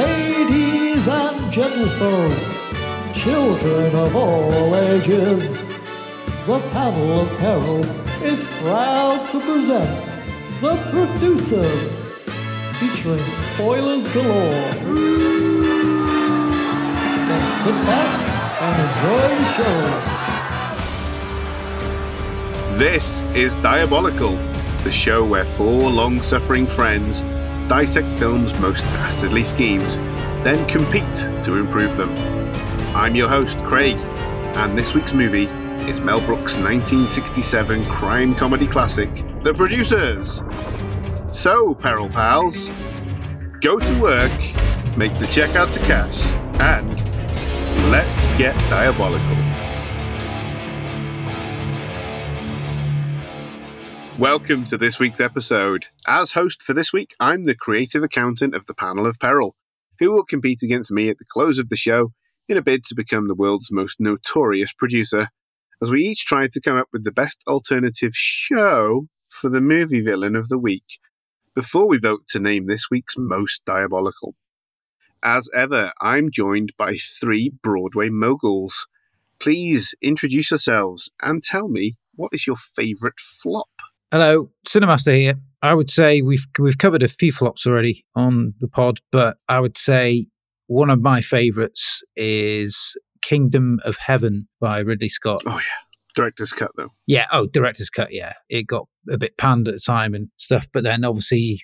Ladies and gentlefolk, children of all ages, the panel of peril is proud to present the producers, featuring spoilers galore. So sit back and enjoy the show. This is Diabolical, the show where four long suffering friends dissect films' most dastardly schemes, then compete to improve them. I'm your host, Craig, and this week's movie is Mel Brooks' 1967 crime comedy classic, The Producers. So, Peril Pals, go to work, make the check out to cash, and let's get diabolical. Welcome to this week's episode. As host for this week, I'm the creative accountant of the Panel of Peril, who will compete against me at the close of the show in a bid to become the world's most notorious producer, as we each try to come up with the best alternative show for the movie villain of the week before we vote to name this week's most diabolical. As ever, I'm joined by three Broadway moguls. Please introduce yourselves and tell me what is your favourite flop? Hello, Cinemaster here. I would say we've we've covered a few flops already on the pod, but I would say one of my favourites is Kingdom of Heaven by Ridley Scott. Oh yeah, director's cut though. Yeah, oh, director's cut. Yeah, it got a bit panned at the time and stuff, but then obviously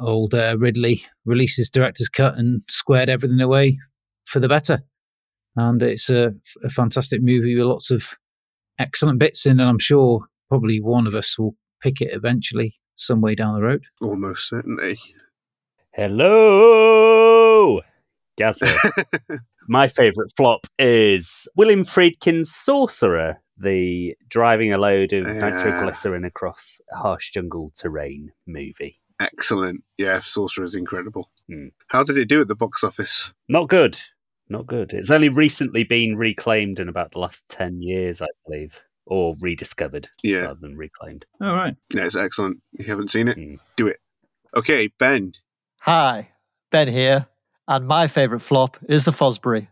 old uh, Ridley released his director's cut and squared everything away for the better. And it's a, a fantastic movie with lots of excellent bits in, and I'm sure probably one of us will pick it eventually, some way down the road. Almost certainly. Hello, Gazza. My favourite flop is William Friedkin's Sorcerer, the driving a load of Yeah. nitroglycerin across harsh jungle terrain movie. Excellent. Yeah, Sorcerer is incredible. Hmm. How did it do at the box office? Not good. Not good. It's only recently been reclaimed in about the last 10 years, I believe, or rediscovered Yeah, rather than reclaimed. All right. yeah, it's excellent. If you haven't seen it, Hmm. do it. Okay, Ben. Hi, Ben here, and my favourite flop is the Fosbury.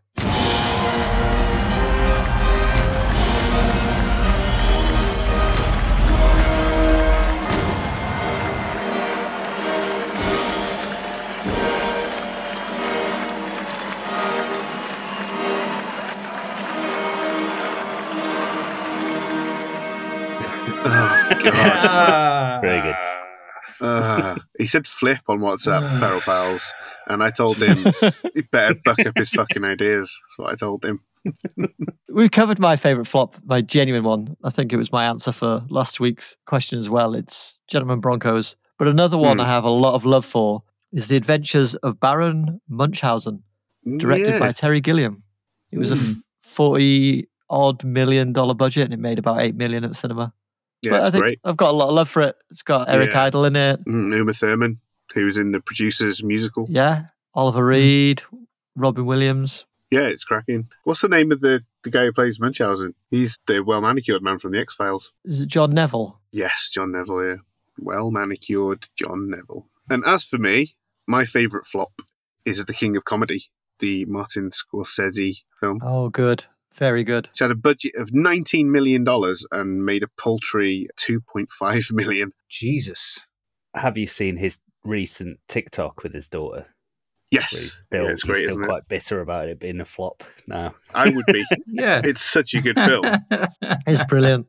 God. Very good. Uh, he said flip on WhatsApp, Peril Pals, and I told him he better buck up his fucking ideas. That's what I told him. We've covered my favourite flop, my genuine one. I think it was my answer for last week's question as well. It's Gentleman Broncos. But another one Hmm. I have a lot of love for is The Adventures of Baron Munchausen, directed Yeah. by Terry Gilliam. It was a Hmm. 40 odd million dollar budget and it made about 8 million at the cinema. Yeah, but I it's great. I've got a lot of love for it. It's got Eric Yeah. Idle in it. Mm, Uma Thurman, who was in the producer's musical. Yeah. Oliver Reed, Robin Williams. Yeah, it's cracking. What's the name of the, the guy who plays Munchausen? He's the well manicured man from the X Files. Is it John Neville? Yes, John Neville, yeah. Well manicured John Neville. And as for me, my favourite flop is The King of Comedy, the Martin Scorsese film. Oh, good. Very good. She had a budget of $19 million and made a paltry 2.5 million. Jesus. Have you seen his recent TikTok with his daughter? Yes. he's still, yeah, it's he's great, still isn't it? quite bitter about it being a flop now. I would be. Yeah. it's such a good film. It's brilliant.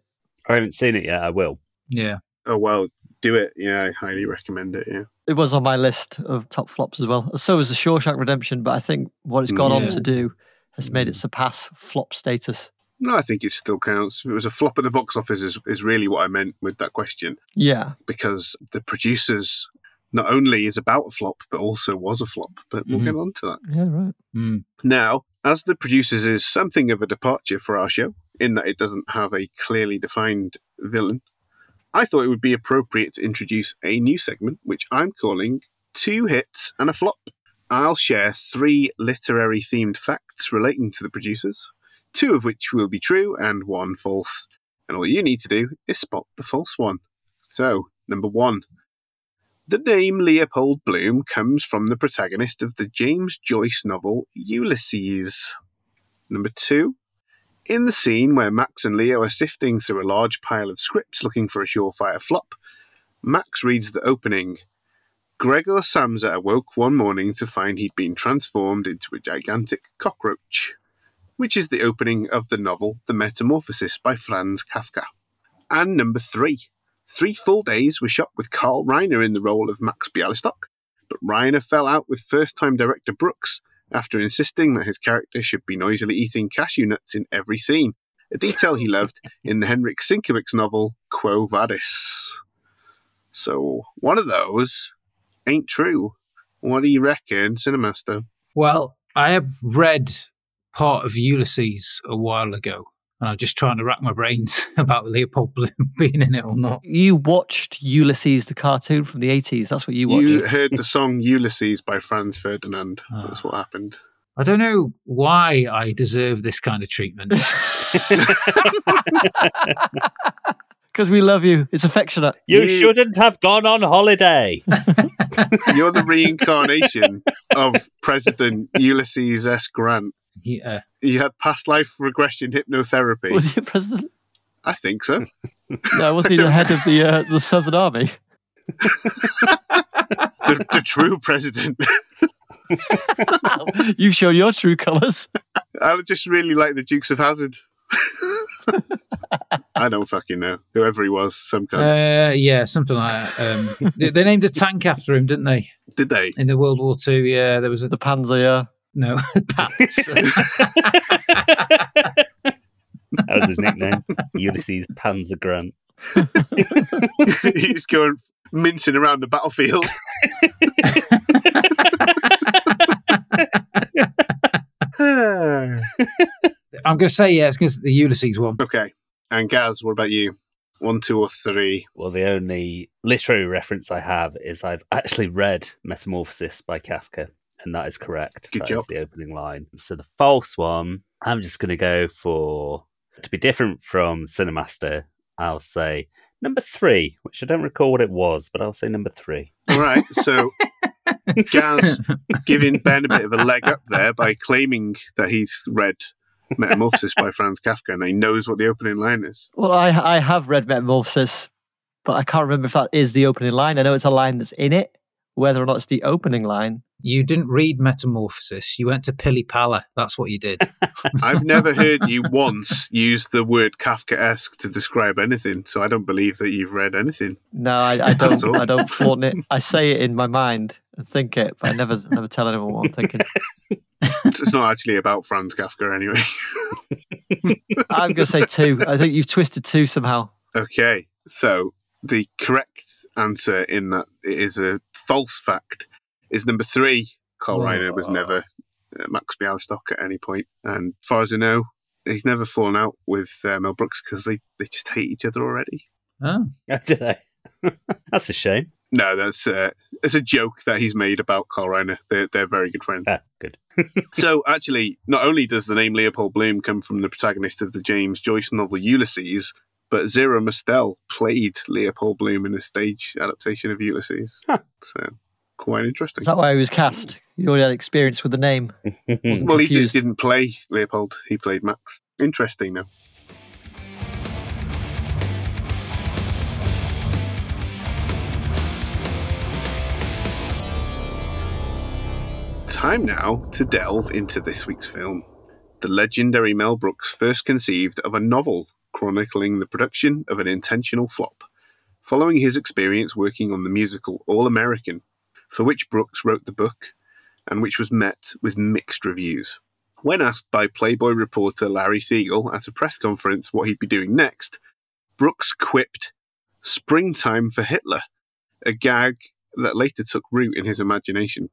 I haven't seen it yet. I will. yeah. Oh, well, do it. Yeah, I highly recommend it. Yeah. It was on my list of top flops as well. So was the Shawshank Redemption, but I think what it's gone on to do has made it surpass flop status. No, I think it still counts. It was a flop at the box office, is, is really what I meant with that question. Yeah. Because the producers not only is about a flop, but also was a flop. But we'll Mhm. get on to that. Yeah, right. Mm. Now, as the producers is something of a departure for our show, in that it doesn't have a clearly defined villain, I thought it would be appropriate to introduce a new segment, which I'm calling Two Hits and a Flop. I'll share three literary themed facts relating to the producers, two of which will be true and one false. And all you need to do is spot the false one. So, number one The name Leopold Bloom comes from the protagonist of the James Joyce novel Ulysses. Number two, in the scene where Max and Leo are sifting through a large pile of scripts looking for a surefire flop, Max reads the opening. Gregor Samsa awoke one morning to find he'd been transformed into a gigantic cockroach, which is the opening of the novel The Metamorphosis by Franz Kafka. And number three, three full days were shot with Carl Reiner in the role of Max Bialystock, but Reiner fell out with first time director Brooks after insisting that his character should be noisily eating cashew nuts in every scene, a detail he loved in the Henryk Sienkiewicz novel Quo Vadis. So one of those ain't true. What do you reckon, Cinemaster? Well, I have read part of Ulysses a while ago, and I'm just trying to rack my brains about Leopold Bloom being in it or not. You watched Ulysses, the cartoon from the 80s. That's what you watched. You heard the song Ulysses by Franz Ferdinand. Ah. That's what happened. I don't know why I deserve this kind of treatment. Because we love you. It's affectionate. You You- shouldn't have gone on holiday. You're the reincarnation of President Ulysses S. Grant. yeah. You had past life regression hypnotherapy. Was he a president? I think so. No, wasn't he the head of the uh, the Southern Army? The, the true president. You've shown your true colours. I just really like the Dukes of Hazzard. I don't fucking know. Whoever he was, some kind. Uh, yeah, something like that. Um, they, they named a tank after him, didn't they? Did they? In the World War Two, yeah, there was a The Panzer, yeah. no Pats. That was his nickname. Ulysses Panzer Grant. He's going mincing around the battlefield. I'm going to say yeah, it's going because the Ulysses one. okay. And Gaz, what about you? One, two, or three? Well, the only literary reference I have is I've actually read Metamorphosis by Kafka, and that is correct. Good That is job. the opening line. So the false one, I'm just going to go for to be different from Cinemaster. I'll say number three, which I don't recall what it was, but I'll say number three. All right. So Gaz giving Ben a bit of a leg up there by claiming that he's read Metamorphosis by Franz Kafka and he knows what the opening line is. Well, I I have read Metamorphosis, but I can't remember if that is the opening line. I know it's a line that's in it. Whether or not it's the opening line, You didn't read Metamorphosis. You went to Pili Pala. That's what you did. I've never heard you once use the word Kafka-esque to describe anything, so I don't believe that you've read anything. no, I, I don't. I don't flaunt it. I say it in my mind and think it, but I never never tell anyone what I'm thinking. It's not actually about Franz Kafka anyway. I'm going to say two. I think you've twisted two somehow. Okay, so the correct answer in that it is a false fact is number three. Carl Oh. Reiner was never uh, Max Bialystock at any point, and as far as I know, he's never fallen out with uh, Mel Brooks because they, they just hate each other already. Oh. Do they? That's a shame. No, that's uh, it's a joke that he's made about Carl Reiner. They're they're very good friends. Ah, good. so actually, not only does the name Leopold Bloom come from the protagonist of the James Joyce novel Ulysses, but Zero Mostel played Leopold Bloom in a stage adaptation of Ulysses. Huh. So quite interesting. Is that why he was cast? You already had experience with the name. well, he did, didn't play Leopold. He played Max. Interesting, though. Time now to delve into this week's film. The legendary Mel Brooks first conceived of a novel chronicling the production of an intentional flop, following his experience working on the musical All American, for which Brooks wrote the book and which was met with mixed reviews. When asked by Playboy reporter Larry Siegel at a press conference what he'd be doing next, Brooks quipped, Springtime for Hitler, a gag that later took root in his imagination.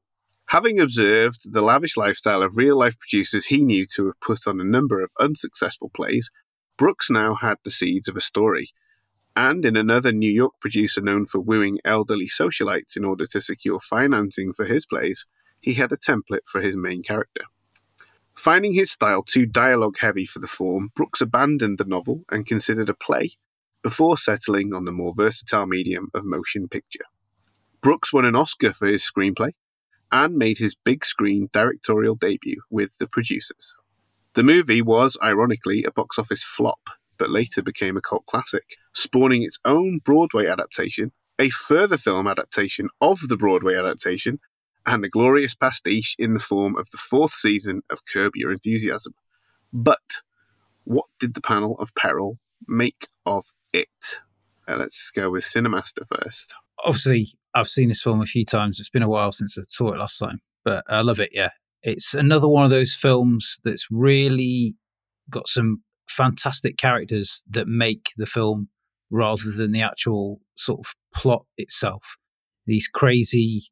Having observed the lavish lifestyle of real life producers he knew to have put on a number of unsuccessful plays, Brooks now had the seeds of a story. And in another New York producer known for wooing elderly socialites in order to secure financing for his plays, he had a template for his main character. Finding his style too dialogue heavy for the form, Brooks abandoned the novel and considered a play before settling on the more versatile medium of motion picture. Brooks won an Oscar for his screenplay and made his big screen directorial debut with the producers. The movie was, ironically, a box office flop, but later became a cult classic, spawning its own Broadway adaptation, a further film adaptation of the Broadway adaptation, and a glorious pastiche in the form of the fourth season of Curb Your Enthusiasm. But what did the panel of Peril make of it? Uh, let's go with Cinemaster first. Obviously, I've seen this film a few times. It's been a while since I saw it last time, but I love it. Yeah. It's another one of those films that's really got some fantastic characters that make the film rather than the actual sort of plot itself. These crazy,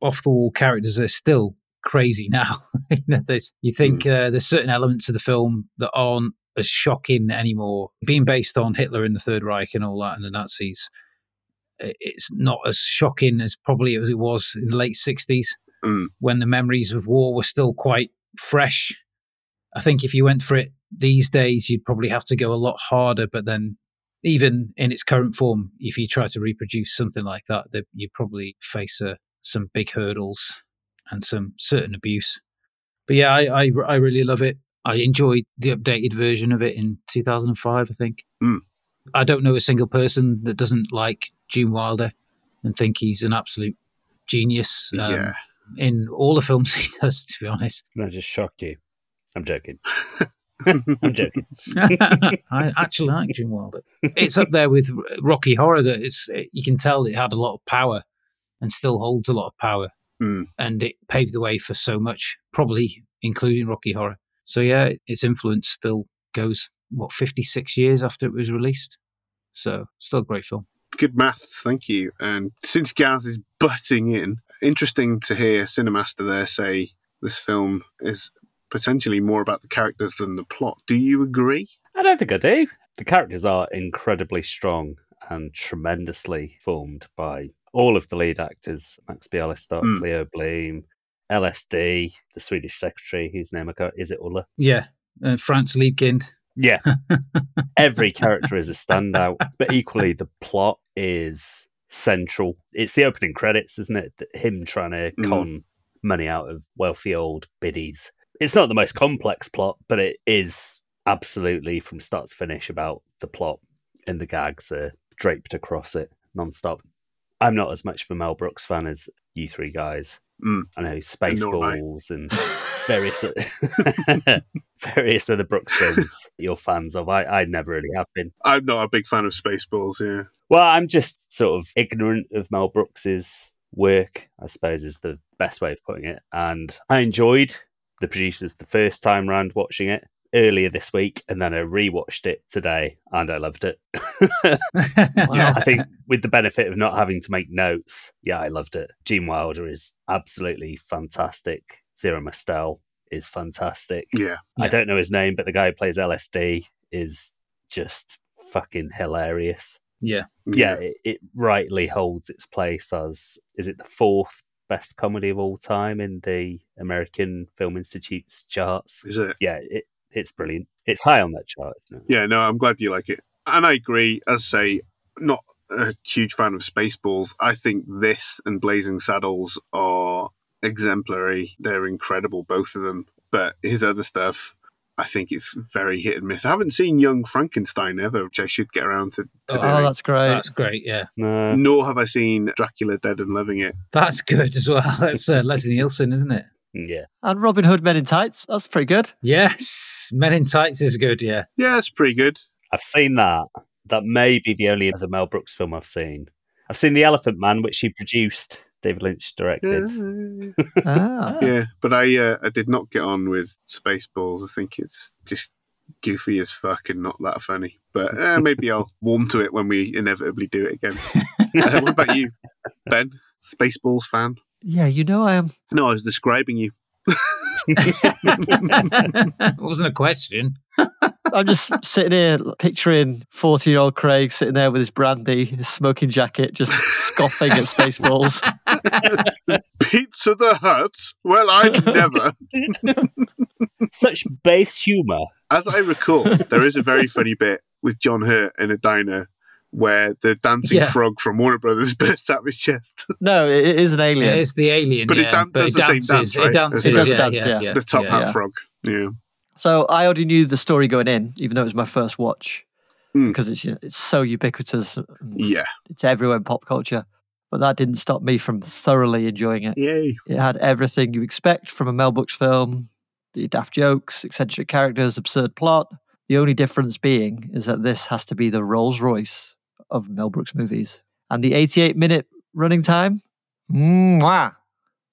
off the wall characters are still crazy now. you, you think uh, there's certain elements of the film that aren't as shocking anymore. Being based on Hitler and the Third Reich and all that and the Nazis, it's not as shocking as probably as it was in the late 60s Mm. when the memories of war were still quite fresh. I think if you went for it these days, you'd probably have to go a lot harder. But then, even in its current form, if you try to reproduce something like that, that you probably face uh, some big hurdles and some certain abuse. But yeah, I, I I really love it. I enjoyed the updated version of it in 2005. I think. Mm. I don't know a single person that doesn't like Gene Wilder and think he's an absolute genius. um, yeah. In all the films he does, to be honest. Can I just shocked you? I'm joking. I'm joking. I actually like Gene Wilder. It's up there with Rocky Horror. That it's you can tell it had a lot of power and still holds a lot of power, Mm. and it paved the way for so much, probably including Rocky Horror. So yeah, its influence still goes what 56 years after it was released. So still a great film. Good maths, thank you. And since Gaz is butting in, interesting to hear Cinemaster there say this film is potentially more about the characters than the plot. Do you agree? I don't think I do. The characters are incredibly strong and tremendously formed by all of the lead actors Max Bialystock, Mm. Leo Bloom, LSD, the Swedish secretary, whose name I got, is it Ulla? Yeah, uh, Franz Liebkind. Yeah. Every character is a standout, but equally the plot is central. It's the opening credits, isn't it? Him trying to Mm. con money out of wealthy old biddies. It's not the most complex plot, but it is absolutely from start to finish about the plot, and the gags are draped across it nonstop. I'm not as much of a Mel Brooks fan as you three guys. Mm. I know Spaceballs and various various other Brooks films you're fans of. I, I never really have been. I'm not a big fan of Spaceballs, yeah. Well, I'm just sort of ignorant of Mel Brooks's work, I suppose is the best way of putting it. And I enjoyed the producers the first time round watching it earlier this week, and then I rewatched it today, and I loved it. Yeah, I think with the benefit of not having to make notes, yeah, I loved it. Gene Wilder is absolutely fantastic. Zero Mostel is fantastic. Yeah. I Yeah. don't know his name, but the guy who plays LSD is just fucking hilarious. Yeah, Yeah, it, it rightly holds its place as is it the fourth best comedy of all time in the American Film Institute's charts? Is it? Yeah, it, it's brilliant. It's high on that chart, isn't it? Yeah, no, I'm glad you like it. And I agree, as I say, not a huge fan of Spaceballs. I think this and Blazing Saddles are exemplary. They're incredible, both of them. But his other stuff, I think it's very hit and miss. I haven't seen Young Frankenstein ever, which I should get around to, to Oh, doing. that's great. that's great. Yeah, No. Nor have I seen Dracula Dead and Loving It. that's good as well. That's uh, Leslie Nielsen, isn't it? Yeah. and Robin Hood Men in Tights. That's pretty good. Yes, Men in Tights is good. Yeah, Yeah, it's pretty good. I've seen that. That may be the only other Mel Brooks film I've seen. I've seen The Elephant Man, which he produced, David Lynch directed. Yeah, Ah. yeah. but I uh, I did not get on with Spaceballs. I think it's just goofy as fuck and not that funny. But uh, maybe I'll warm to it when we inevitably do it again. Uh, what about you, Ben? Spaceballs fan? Yeah, you know I am. No, I was describing you. it wasn't a question. I'm just sitting here picturing 40 year old Craig sitting there with his brandy, his smoking jacket, just scoffing at Spaceballs. Pizza the Hut? Well, I'd never. Such base humour. As I recall, there is a very funny bit with John Hurt in a diner where the dancing Yeah. frog from Warner Brothers bursts out of his chest. No, it, it is an alien. It's the alien, But it dan- but does it the same dance, right? It dances, does yeah, dance, yeah, yeah. yeah, the top yeah. hat yeah. frog. Yeah. So I already knew the story going in, even though it was my first watch, Mm. because it's you know, it's so ubiquitous. Yeah. It's everywhere in pop culture. But that didn't stop me from thoroughly enjoying it. Yay. It had everything you expect from a Mel Brooks film: the daft jokes, eccentric characters, absurd plot. The only difference being is that this has to be the Rolls Royce of Mel Brooks movies, and the 88 minute running time. Mwah!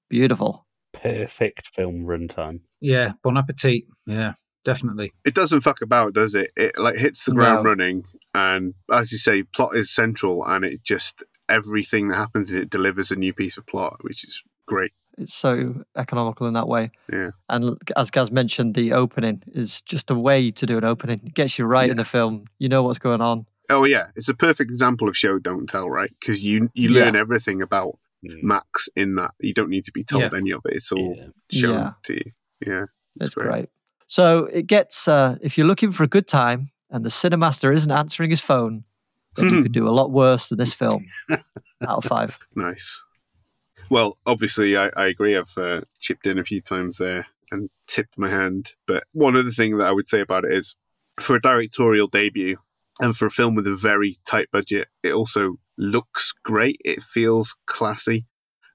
Beautiful. Perfect film runtime. Yeah, Bon Appetit. Yeah, definitely. It doesn't fuck about, does it? It like hits the ground No. running, and as you say, plot is central, and it just everything that happens in it delivers a new piece of plot, which is great. It's so economical in that way. Yeah. And as Gaz mentioned, the opening is just a way to do an opening. It gets you right in the film. You know what's going on. Oh yeah, it's a perfect example of show don't tell, right? Because you you Yeah. learn everything about Mm. Max in that. You don't need to be told Yeah. any of it. It's all Yeah. shown Yeah. to you. Yeah, It's great. So it gets, uh, if you're looking for a good time and the Cinemaster isn't answering his phone, then you could do a lot worse than this film. Out of five. Nice. Well, obviously, I, I agree. I've uh, chipped in a few times there and tipped my hand. But one other thing that I would say about it is for a directorial debut and for a film with a very tight budget, it also looks great. It feels classy.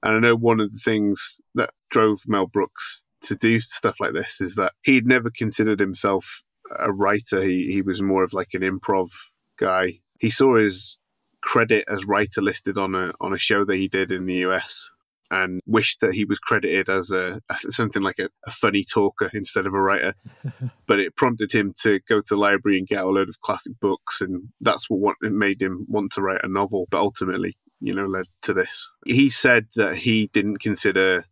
And I know one of the things that drove Mel Brooks to do stuff like this is that he'd never considered himself a writer. He, he was more of like an improv guy. He saw his credit as writer listed on a on a show that he did in the US and wished that he was credited as a something like a, a funny talker instead of a writer. but it prompted him to go to the library and get a load of classic books, and that's what made him want to write a novel. But ultimately, you know, led to this. He said that he didn't consider,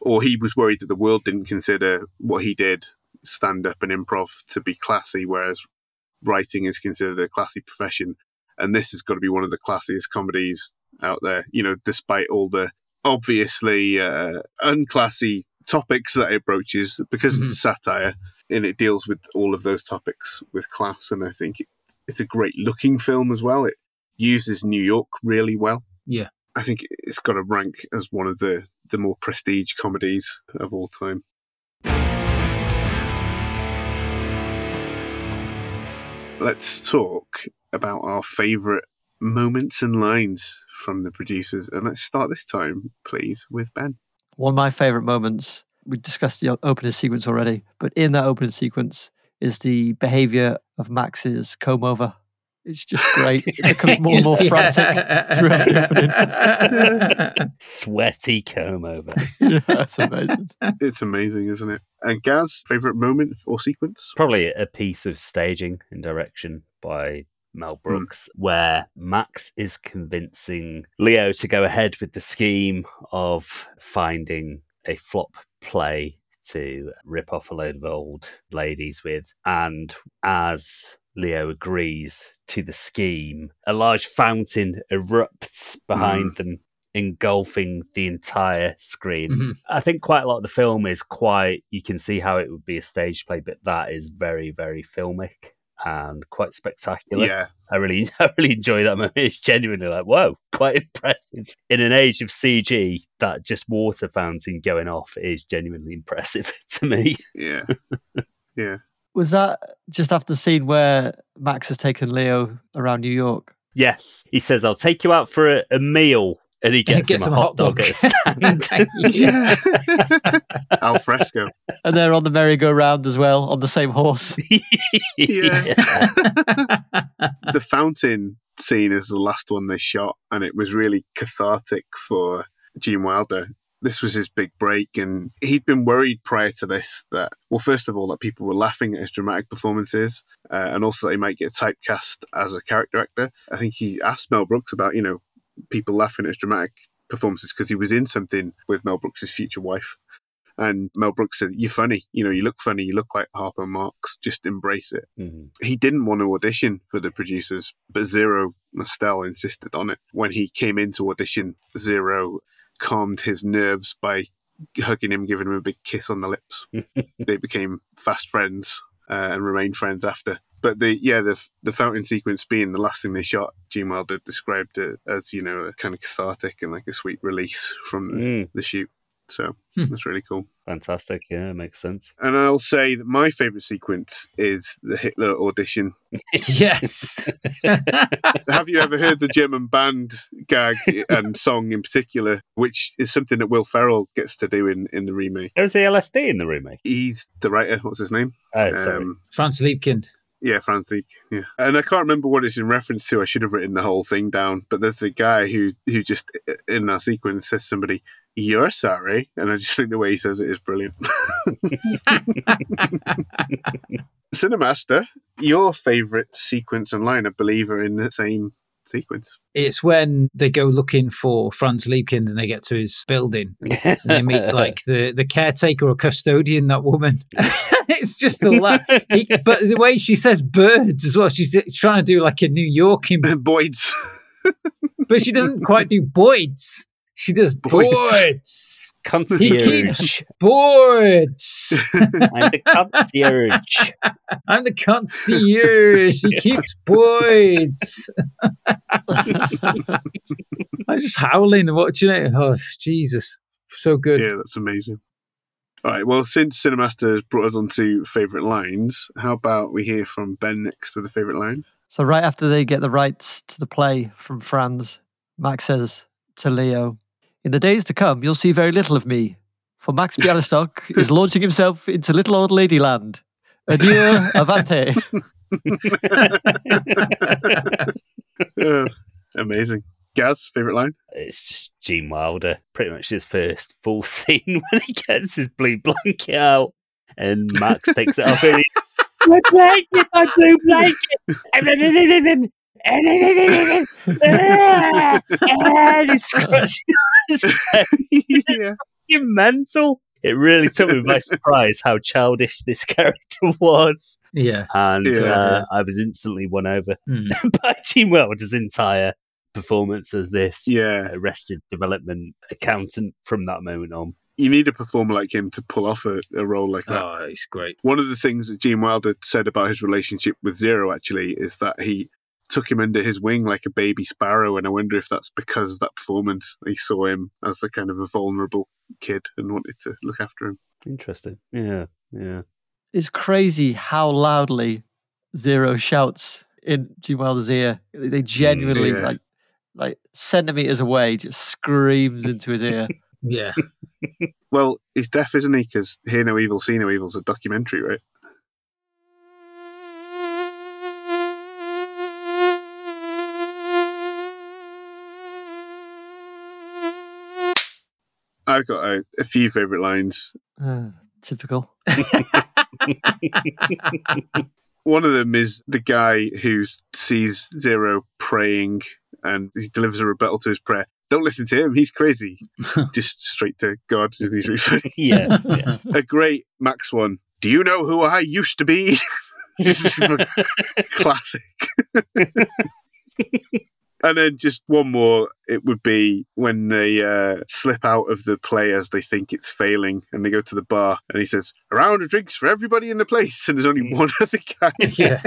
or he was worried that the world didn't consider what he did, stand up and improv, to be classy, whereas writing is considered a classy profession. And this has got to be one of the classiest comedies out there, you know, despite all the obviously uh, unclassy topics that it broaches because it's a satire and it deals with all of those topics with class. And I think it, it's a great looking film as well. It uses New York really well. Yeah. I think it's got to rank as one of the, the more prestige comedies of all time. Let's talk about our favourite moments and lines from the producers. And let's start this time, please, with Ben. One of my favorite moments, we discussed the opening sequence already, but in that opening sequence is the behavior of Max's comb over. It's just great. It becomes more and more frantic throughout the opening. Sweaty comb over. yeah, it's amazing. It's amazing, isn't it? And Gaz, favourite moment or sequence? Probably a piece of staging and direction by Mel Brooks, where Max is convincing Leo to go ahead with the scheme of finding a flop play to rip off a load of old ladies with. And as Leo agrees to the scheme, a large fountain erupts behind them, engulfing the entire screen. Mhm. I think quite a lot of the film is quite, you can see how it would be a stage play, but that is very, very filmic and quite spectacular. Yeah. I really, I really enjoy that moment. It's genuinely like, whoa, quite impressive. In an age of CG, that just water fountain going off is genuinely impressive to me. Yeah. yeah. Was that just after the scene where Max has taken Leo around New York? Yes, he says, "I'll take you out for a, a meal," and he gets, Gets him him a hot dog, at a stand. yeah. Al fresco. And they're on the merry-go-round as well, on the same horse. Yeah. the fountain scene is the last one they shot, and it was really cathartic for Gene Wilder. This was his big break, and he'd been worried prior to this that, well, first of all, that people were laughing at his dramatic performances, uh, and also that he might get typecast as a character actor. I think he asked Mel Brooks about, you know, people laughing at his dramatic performances because he was in something with Mel Brooks' future wife. And Mel Brooks said, You're funny. You know, you look funny. You look like Harpo Marx. Just embrace it Mhm. he didn't want to audition for the producers, but Zero Mostel insisted on it. When he came in to audition, Zero calmed his nerves by hugging him, giving him a big kiss on the lips. they became fast friends uh, and remained friends after. But the yeah the the fountain sequence being the last thing they shot, Gene Wilder described it as you know a kind of cathartic and like a sweet release from the, Mm, the shoot. So Hmm. that's really cool. fantastic. Yeah, makes sense. And I'll say that my favorite sequence is the Hitler audition. yes. Have you ever heard the German band gag and song in particular, which is something that Will Ferrell gets to do in, in the remake? There was the LSD in the remake. He's the writer. What's his name? Oh, sorry. Um, Franz Liebkind. Yeah, Franz Yeah, and I can't remember what it's in reference to. I should have written the whole thing down. But there's a guy who who just in that sequence says somebody, "You're sorry," and I just think the way he says it is brilliant. Cinemaster, your favourite sequence and line, I believe, are in the same sequence. It's when they go looking for Franz Liebkind and they get to his building and they meet like the, the caretaker or custodian, that woman. it's just all that. He, but the way she says birds as well, she's trying to do like a New York, in Boyd's. but she doesn't quite do Boyd's. She does Boyd's. Boyd's. He concierge. keeps Boyd's. I'm the concierge. I'm the concierge. He keeps Boyd's. I was just howling and watching it. Oh, Jesus. So good. Yeah, that's amazing. All right. Well, since Cinemaster has brought us on to favourite lines, how about we hear from Ben next with a favourite line? So right after they get the rights to the play from Franz, Max says to Leo, "In the days to come, you'll see very little of me, for Max Bialystock is launching himself into little old ladyland. Adieu, avante." Amazing. Gaz, favourite line? it's just Gene Wilder. Pretty much his first full scene when he gets his blue blanket out and Max takes it off and he, my blanket, my blue blanket. and he's scratching his face. yeah. Fucking mental. It really took me by surprise how childish this character was. Yeah. And Yeah. uh, I was instantly won over Mm. by Gene Wilder's entire performance as this Yeah. Uh, arrested development accountant from that moment on. You need a performer like him to pull off a, a role like that. Ah, oh, it's great. One of the things that Gene Wilder said about his relationship with Zero actually is that he took him under his wing like a baby sparrow, and I wonder if that's because of that performance. He saw him as a kind of a vulnerable kid and wanted to look after him. Interesting. Yeah, yeah. It's crazy how loudly Zero shouts in Gene Wilder's ear. They genuinely yeah. like like centimeters away, just screams into his ear. Yeah. Well, he's deaf, isn't he? Because Hear No Evil, See No Evil's a documentary, right? I've got a, a few favourite lines. Uh, typical. One of them is the guy who sees Zero praying and he delivers a rebuttal to his prayer. Don't listen to him, he's crazy. Just straight to God. He's really funny. yeah, yeah. a great Max one. Do you know who I used to be? Classic. and then just one more. It would be when they uh, slip out of the play as they think it's failing, and they go to the bar, and he says, "A round of drinks for everybody in the place," and there's only one other guy. Yeah.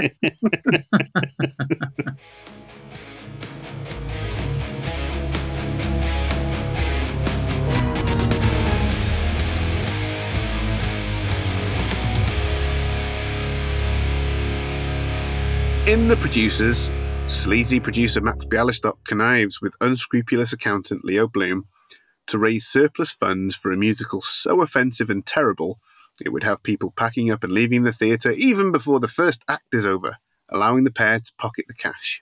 In The Producers, sleazy producer Max Bialystock connives with unscrupulous accountant Leo Bloom to raise surplus funds for a musical so offensive and terrible it would have people packing up and leaving the theatre even before the first act is over, allowing the pair to pocket the cash.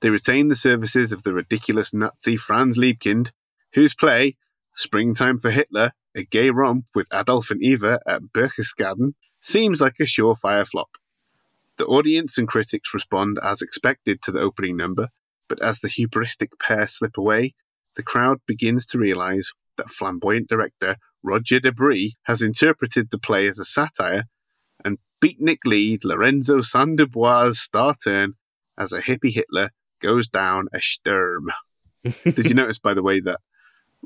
They retain the services of the ridiculous Nazi Franz Liebkind, whose play, Springtime for Hitler, a gay romp with Adolf and Eva at Berchtesgaden, seems like a surefire flop. The audience and critics respond as expected to the opening number, but as the hubristic pair slip away, the crowd begins to realize that flamboyant director Roger Debris has interpreted the play as a satire and beatnik lead Lorenzo St. DuBois' star turn as a hippie Hitler goes down a Sturm. Did you notice, by the way, that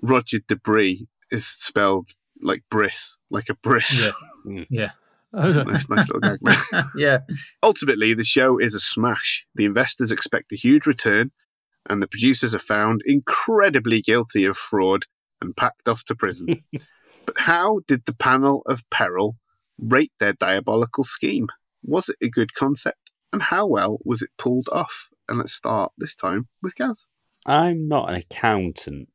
Roger Debris is spelled like bris, like a bris? Yeah. Mm. Yeah. Nice, nice little gag there. yeah. Ultimately, the show is a smash. The investors expect a huge return, and the producers are found incredibly guilty of fraud and packed off to prison. but how did the panel of peril rate their diabolical scheme? Was it a good concept? And how well was it pulled off? And let's start this time with Gaz. I'm not an accountant,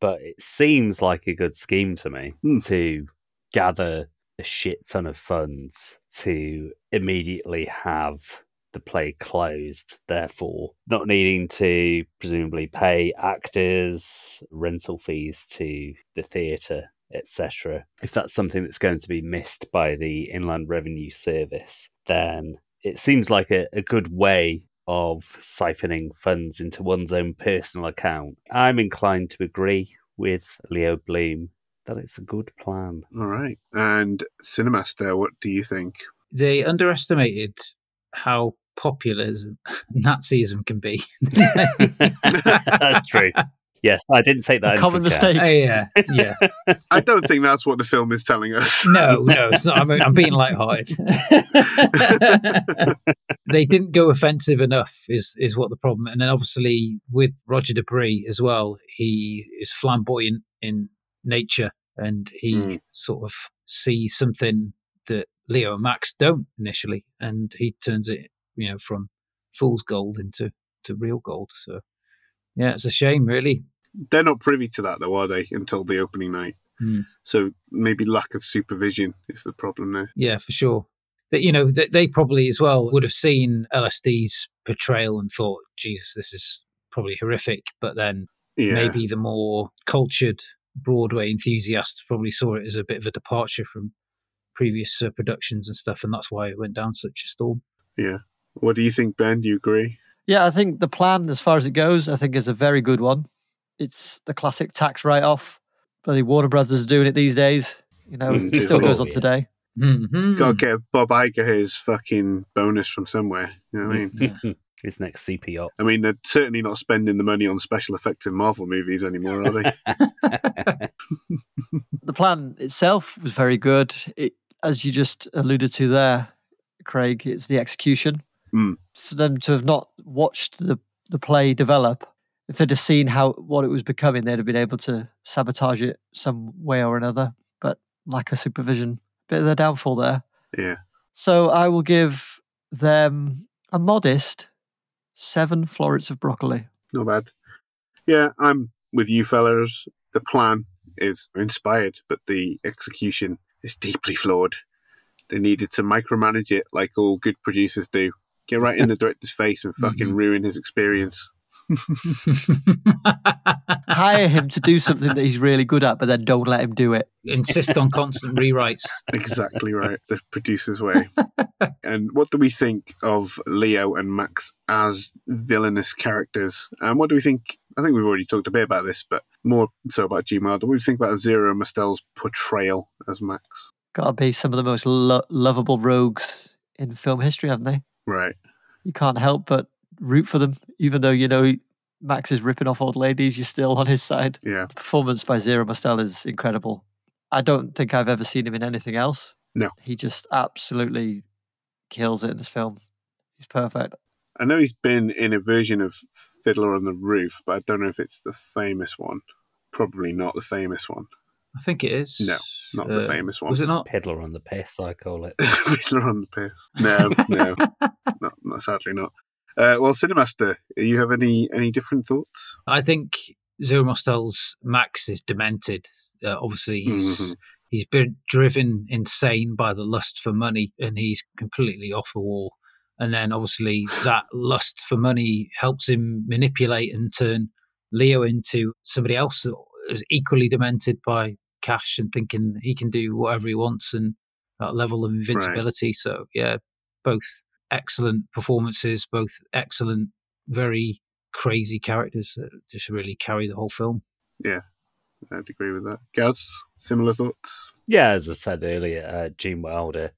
but it seems like a good scheme to me Hmm. to gather a shit ton of funds to immediately have the play closed, therefore not needing to presumably pay actors, rental fees to the theatre, etc. If that's something that's going to be missed by the Inland Revenue Service, then it seems like a, a good way of siphoning funds into one's own personal account. I'm inclined to agree with Leo Bloom that it's a good plan. All right. And Cinemaster, what do you think? They underestimated how popular Nazism can be. That's true. Yes, I didn't take that A common account. mistake. Uh, yeah, yeah. I don't think that's what the film is telling us. No, no, it's not. I'm, I'm being lighthearted. they didn't go offensive enough, is is what the problem. And then obviously with Roger Debris as well, he is flamboyant in nature, and he Mm. sort of sees something that Leo and Max don't initially, and he turns it, you know, from fool's gold into to real gold. So yeah, it's a shame, really. They're not privy to that, though, are they, until the opening night? Hmm. So maybe lack of supervision is the problem there. Yeah, for sure. That you know, they, they probably as well would have seen LSD's portrayal and thought, "Jesus, this is probably horrific." But then Yeah. maybe the more cultured Broadway enthusiasts probably saw it as a bit of a departure from previous uh, productions and stuff, and that's why it went down such a storm. Yeah. What do you think, Ben? Do you agree? Yeah, I think the plan, as far as it goes, I think is a very good one. It's the classic tax write-off. Bloody Warner Brothers are doing it these days. You know, Mm, it still goes on today. Mhm. Gotta get Bob Iger his fucking bonus from somewhere. You know what I mean? His next CPO. I mean, they're certainly not spending the money on special effects in Marvel movies anymore, are they? The plan itself was very good. It, as you just alluded to there, Craig, it's the execution. Mm. For them to have not watched the, the play develop, if they'd have seen how what it was becoming, they'd have been able to sabotage it some way or another. But lack of supervision, bit of their downfall there. yeah. So I will give them a modest seven florets of broccoli. Not bad. Yeah, I'm with you fellas. The plan is inspired, but the execution is deeply flawed. They needed to micromanage it like all good producers do. Get right in the director's face and fucking Mhm. ruin his experience. Hire him to do something that he's really good at, but then don't let him do it. Insist on constant rewrites. Exactly right. The producer's way. and what do we think of Leo and Max as villainous characters? And what do we think? I think we've already talked a bit about this, but more so about Gene Wilder. What do you think about Zero Mostel's portrayal as Max? Gotta be some of the most lo- lovable rogues in film history, haven't they? Right. You can't help but root for them, even though you know Max is ripping off old ladies. You're still on his side. Yeah. The performance by Zero Mostel is incredible. I don't think I've ever seen him in anything else. No. he just absolutely kills it in this film. He's perfect. I know he's been in a version of Fiddler on the Roof, but I don't know if it's the famous one. Probably not the famous one. I think it is. No, Not the Uh, famous one. Was it not? Piddler on the piss, I call it. Fiddler on the Piss. No, no, not, not sadly not. Uh, well, Cinemaster, you have any any different thoughts? I think Zero Mostel's Max is demented. Uh, obviously, he's Mhm. he's been driven insane by the lust for money, and he's completely off the wall. And then, obviously, that lust for money helps him manipulate and turn Leo into somebody else that is equally demented by cash and thinking he can do whatever he wants and that level of invincibility. So, yeah, both excellent performances, both excellent, very crazy characters that just really carry the whole film. Yeah, I'd agree with that. Gaz, similar thoughts? Yeah, as I said earlier, uh, Gene Wilder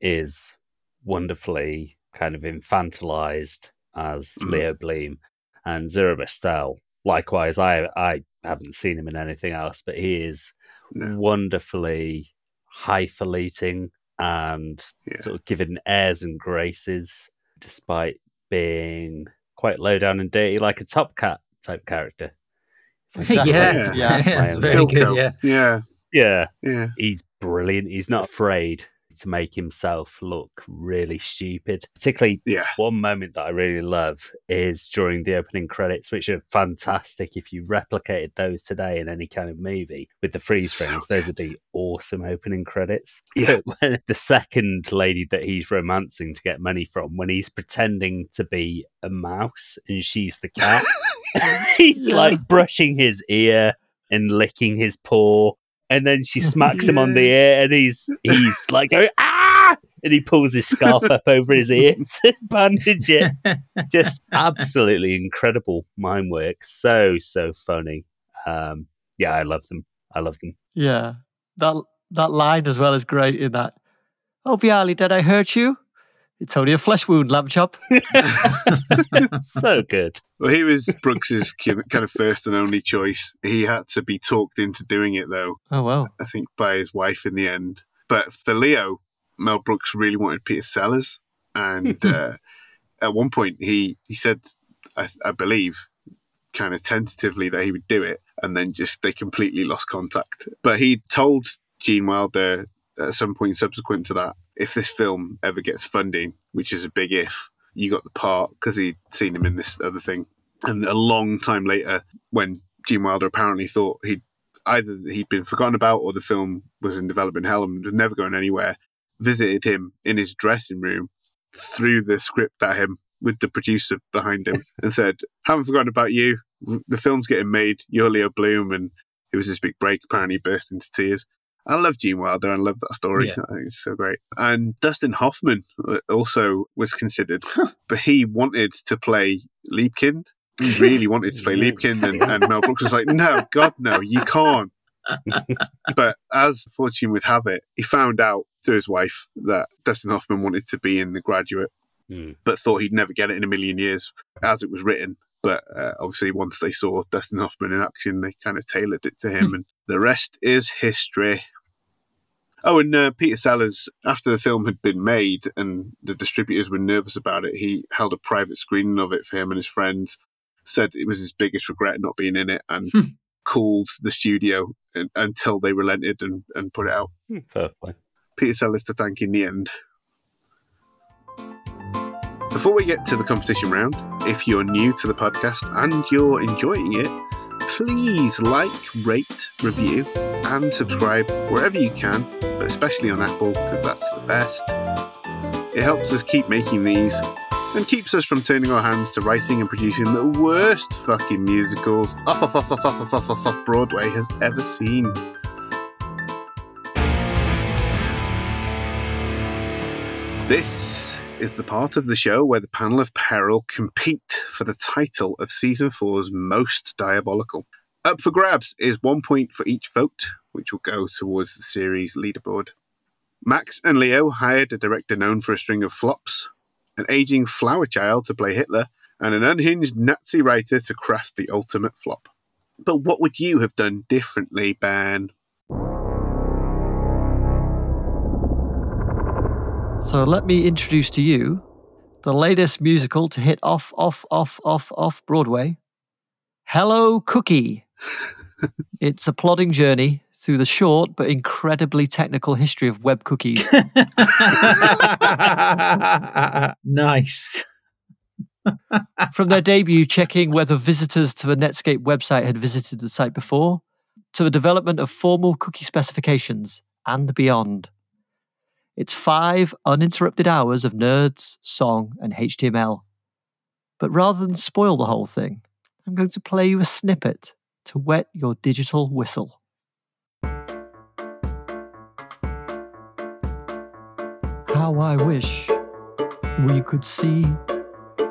is wonderfully kind of infantilized as Mhm. Leo Bloom, and Zero Mostel. Likewise, I I haven't seen him in anything else, but he is No. wonderfully highfalutin and Yeah. sort of given airs and graces, despite being quite low down and dirty, like a Top Cat type character. Exactly. yeah, Yeah. that's Wow. very good. Yeah, Yeah. Yeah, Yeah. he's brilliant. He's not afraid to make himself look really stupid. Particularly Yeah. one moment that I really love is during the opening credits, which are fantastic. If you replicated those today in any kind of movie with the freeze So frames, those would be awesome opening credits. Yeah. When the second lady that he's romancing to get money from, when he's pretending to be a mouse and she's the cat, he's Yeah. like brushing his ear and licking his paw. And then she smacks him on the ear, and he's he's like going ah, and he pulls his scarf up over his ear to bandage it. Just absolutely incredible mime work. So so funny. Um, yeah, I love them. I love them. Yeah. That that line as well is great in that. Oh, Bialy, did I hurt you? It's only a flesh wound, lamb chop. so good. Well, he was Brooks's kind of first and only choice. He had to be talked into doing it, though, Oh, well. I think, by his wife in the end. But for Leo, Mel Brooks really wanted Peter Sellers. And uh, at one point, he, he said, I, I believe, kind of tentatively that he would do it. And then just they completely lost contact. But he told Gene Wilder at some point subsequent to that, if this film ever gets funding, which is a big if, you got the part because he'd seen him in this other thing. And a long time later, when Gene Wilder apparently thought he'd either he'd been forgotten about or the film was in development hell and was never going anywhere, visited him in his dressing room, threw the script at him with the producer behind him and said, Haven't forgotten about you. The film's getting made. You're Leo Bloom. And it was this big break. Apparently, he burst into tears. I love Gene Wilder. I love that story. Yeah. I think it's so great. And Dustin Hoffman uh, also was considered, but he wanted to play Liebkind. He really wanted to play Liebkind, and, and Mel Brooks was like, "No, God, no, you can't." but as fortune would have it, he found out through his wife that Dustin Hoffman wanted to be in The Graduate, Hmm. but thought he'd never get it in a million years as it was written. But uh, obviously, once they saw Dustin Hoffman in action, they kind of tailored it to him, and the rest is history. Oh, and uh, Peter Sellers, after the film had been made and the distributors were nervous about it, he held a private screening of it for him and his friends. Said it was his biggest regret not being in it, and called the studio un- until they relented and, and put it out. Hmm, Fair play. Peter Sellers to thank in the end. Before we get to the competition round, if you're new to the podcast and you're enjoying it, please like, rate, review, and subscribe wherever you can, but especially on Apple because that's the best. It helps us keep making these and keeps us from turning our hands to writing and producing the worst fucking musicals off off off off off off off, off, Broadway has ever seen. This is the part of the show where the panel of peril compete for the title of season four's most diabolical. Up for grabs is one point for each vote, which will go towards the series leaderboard. Max and Leo hired a director known for a string of flops, an aging flower child to play Hitler, and an unhinged Nazi writer to craft the ultimate flop. But what would you have done differently, Ben? So let me introduce to you the latest musical to hit off, off, off, off, off Broadway. Hello, Cookie. it's a plodding journey through the short but incredibly technical history of web cookies. nice. From their debut, checking whether visitors to the Netscape website had visited the site before, to the development of formal cookie specifications and beyond. It's five uninterrupted hours of nerds, song, and HTML. But rather than spoil the whole thing, I'm going to play you a snippet to wet your digital whistle. How I wish we could see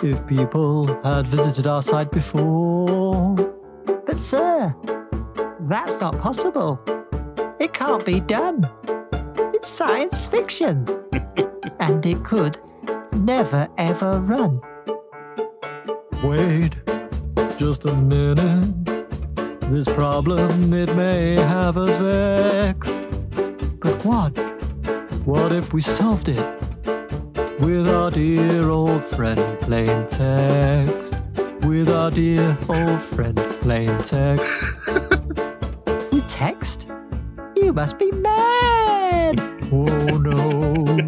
if people had visited our site before. But, sir, that's not possible. It can't be done. It's science fiction. and it could never ever run. Wait just a minute. This problem, it may have us vexed. But what? What if we solved it with our dear old friend plain text? With our dear old friend plain text. with text? You must be mad! Oh no. we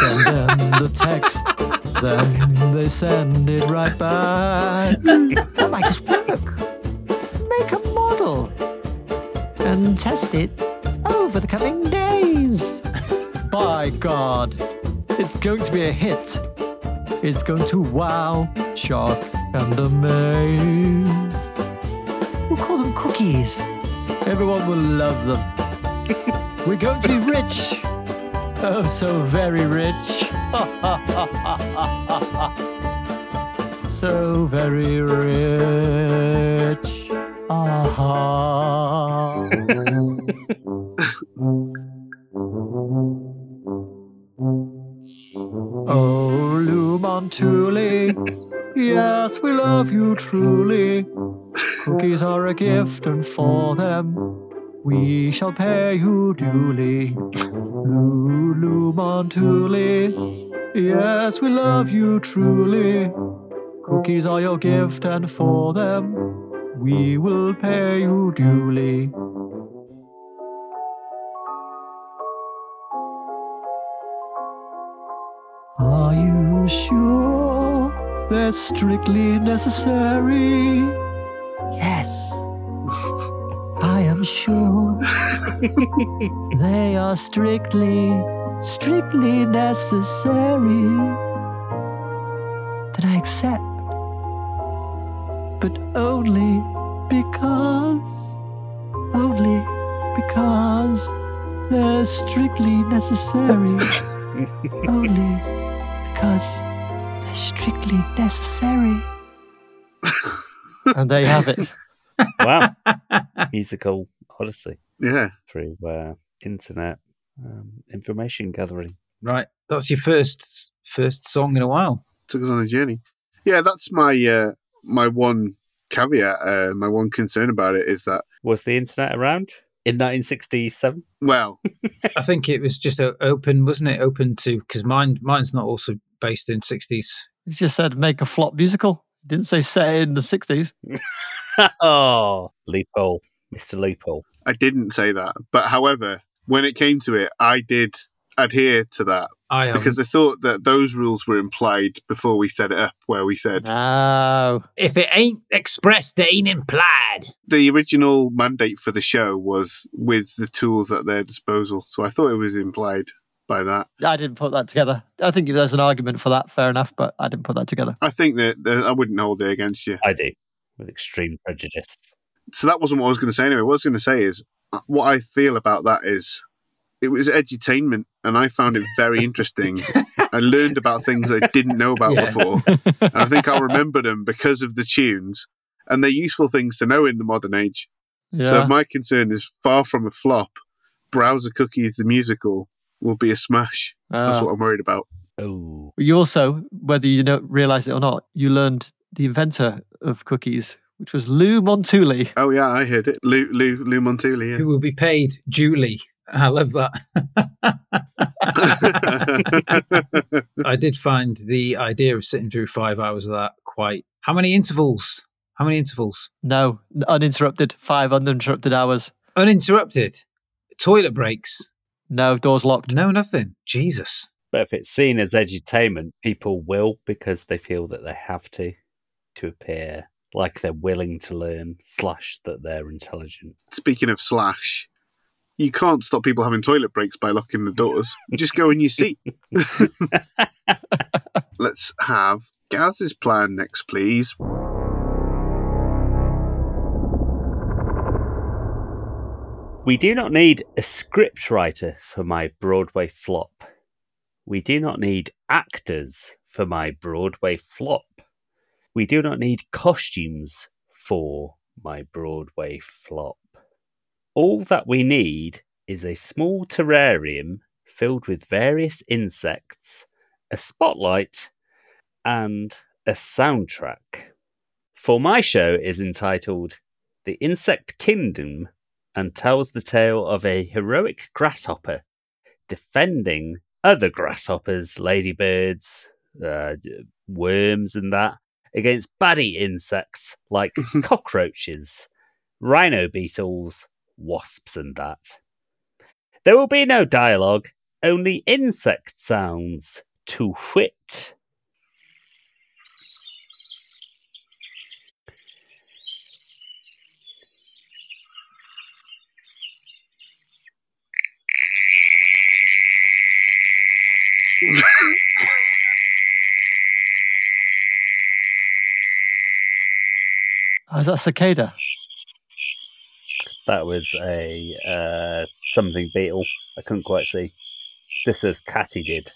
send them the text, then they send it right back. that might just work. Make a model and test it over the coming days. By God, it's going to be a hit. It's going to wow, shock, and amaze. We'll call them cookies. Everyone will love them. We're going to be rich. Oh, so very rich. so very rich. Aha. oh, Lou Montulli, yes, we love you truly. Cookies are a gift, and for them we shall pay you duly. Lulu Montulli, yes, we love you truly. Cookies are your gift, and for them we will pay you duly. Are you sure they're strictly necessary? Yes. I am sure they are strictly, strictly necessary. That I accept, but only because, only because they're strictly necessary. only because they're strictly necessary. and there you have it. Wow. Musical odyssey Yeah. through uh, internet um, information gathering. Right, that's your first first song in a while. Took us on a journey. Yeah, that's my uh, my one caveat. Uh, my one concern about it is that Was the internet around in 1967? well, I think it was just open, wasn't it? Open to because mine mine's not also based in sixties. He just said make a flop musical. Didn't say set it in the 60s. oh, loophole, Mr. Loophole. I didn't say that. But however, when it came to it, I did adhere to that I have. because I thought that those rules were implied before we set it up, where we said No. if it ain't expressed, it ain't implied. the original mandate for the show was with the tools at their disposal. So I thought it was implied by that. I didn't put that together. I think there's an argument for that, fair enough, but I didn't put that together. I think that, that I wouldn't hold it against you. I do, with extreme prejudice. So that wasn't what I was going to say anyway. What I was going to say is uh, what I feel about that is it was edutainment and I found it very interesting. I learned about things I didn't know about Yeah. before. And I think I'll remember them because of the tunes and they're useful things to know in the modern age. Yeah. So my concern is far from a flop. Browser Cookies, the musical, will be a smash. That's Ah. what I'm worried about. Oh, You also, whether you don't realize it or not, you learned the inventor of cookies, which was Lou Montulli. Oh yeah, I heard it. Lou Lou Lou Montulli. Who will be paid duly? I love that. I did find the idea of sitting through five hours of that quite. How many intervals? How many intervals? No, uninterrupted, five uninterrupted hours. Uninterrupted. Toilet breaks. No, doors locked. No, nothing. Jesus. but if it's seen as edutainment, people will because they feel that they have to to appear like they're willing to learn slash that they're intelligent. Speaking of slash, you can't stop people having toilet breaks by locking the doors. Just go in your seat. Let's have Gaz's plan next, please. We do not need a script writer for my Broadway flop. We do not need actors for my Broadway flop. We do not need costumes for my Broadway flop. All that we need is a small terrarium filled with various insects, a spotlight, and a soundtrack. For my show is entitled The Insect Kingdom and tells the tale of a heroic grasshopper defending other grasshoppers, ladybirds, uh, worms, and that against baddie insects like cockroaches, rhino beetles, wasps, and that. There will be no dialogue, only insect sounds. To wit. Oh, is that a cicada? That was a uh, something beetle. I couldn't quite see. This is katydid.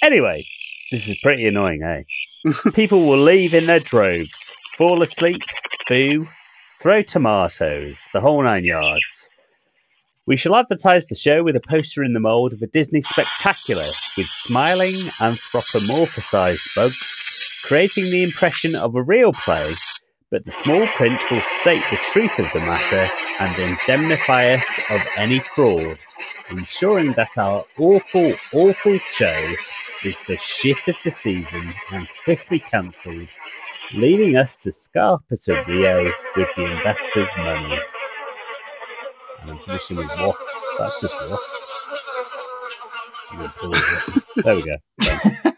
Anyway, this is pretty annoying, eh? People will leave in their droves, fall asleep, boo, throw tomatoes, the whole nine yards. We shall advertise the show with a poster in the mould of a Disney spectacular with smiling anthropomorphized bugs, creating the impression of a real play but the small print will state the truth of the matter and indemnify us of any fraud, ensuring that our awful, awful show is the shit of the season and swiftly cancelled, leaving us to Scarpa to Rio with the investors' money. And I'm finishing with wasps. That's just wasps. There we go.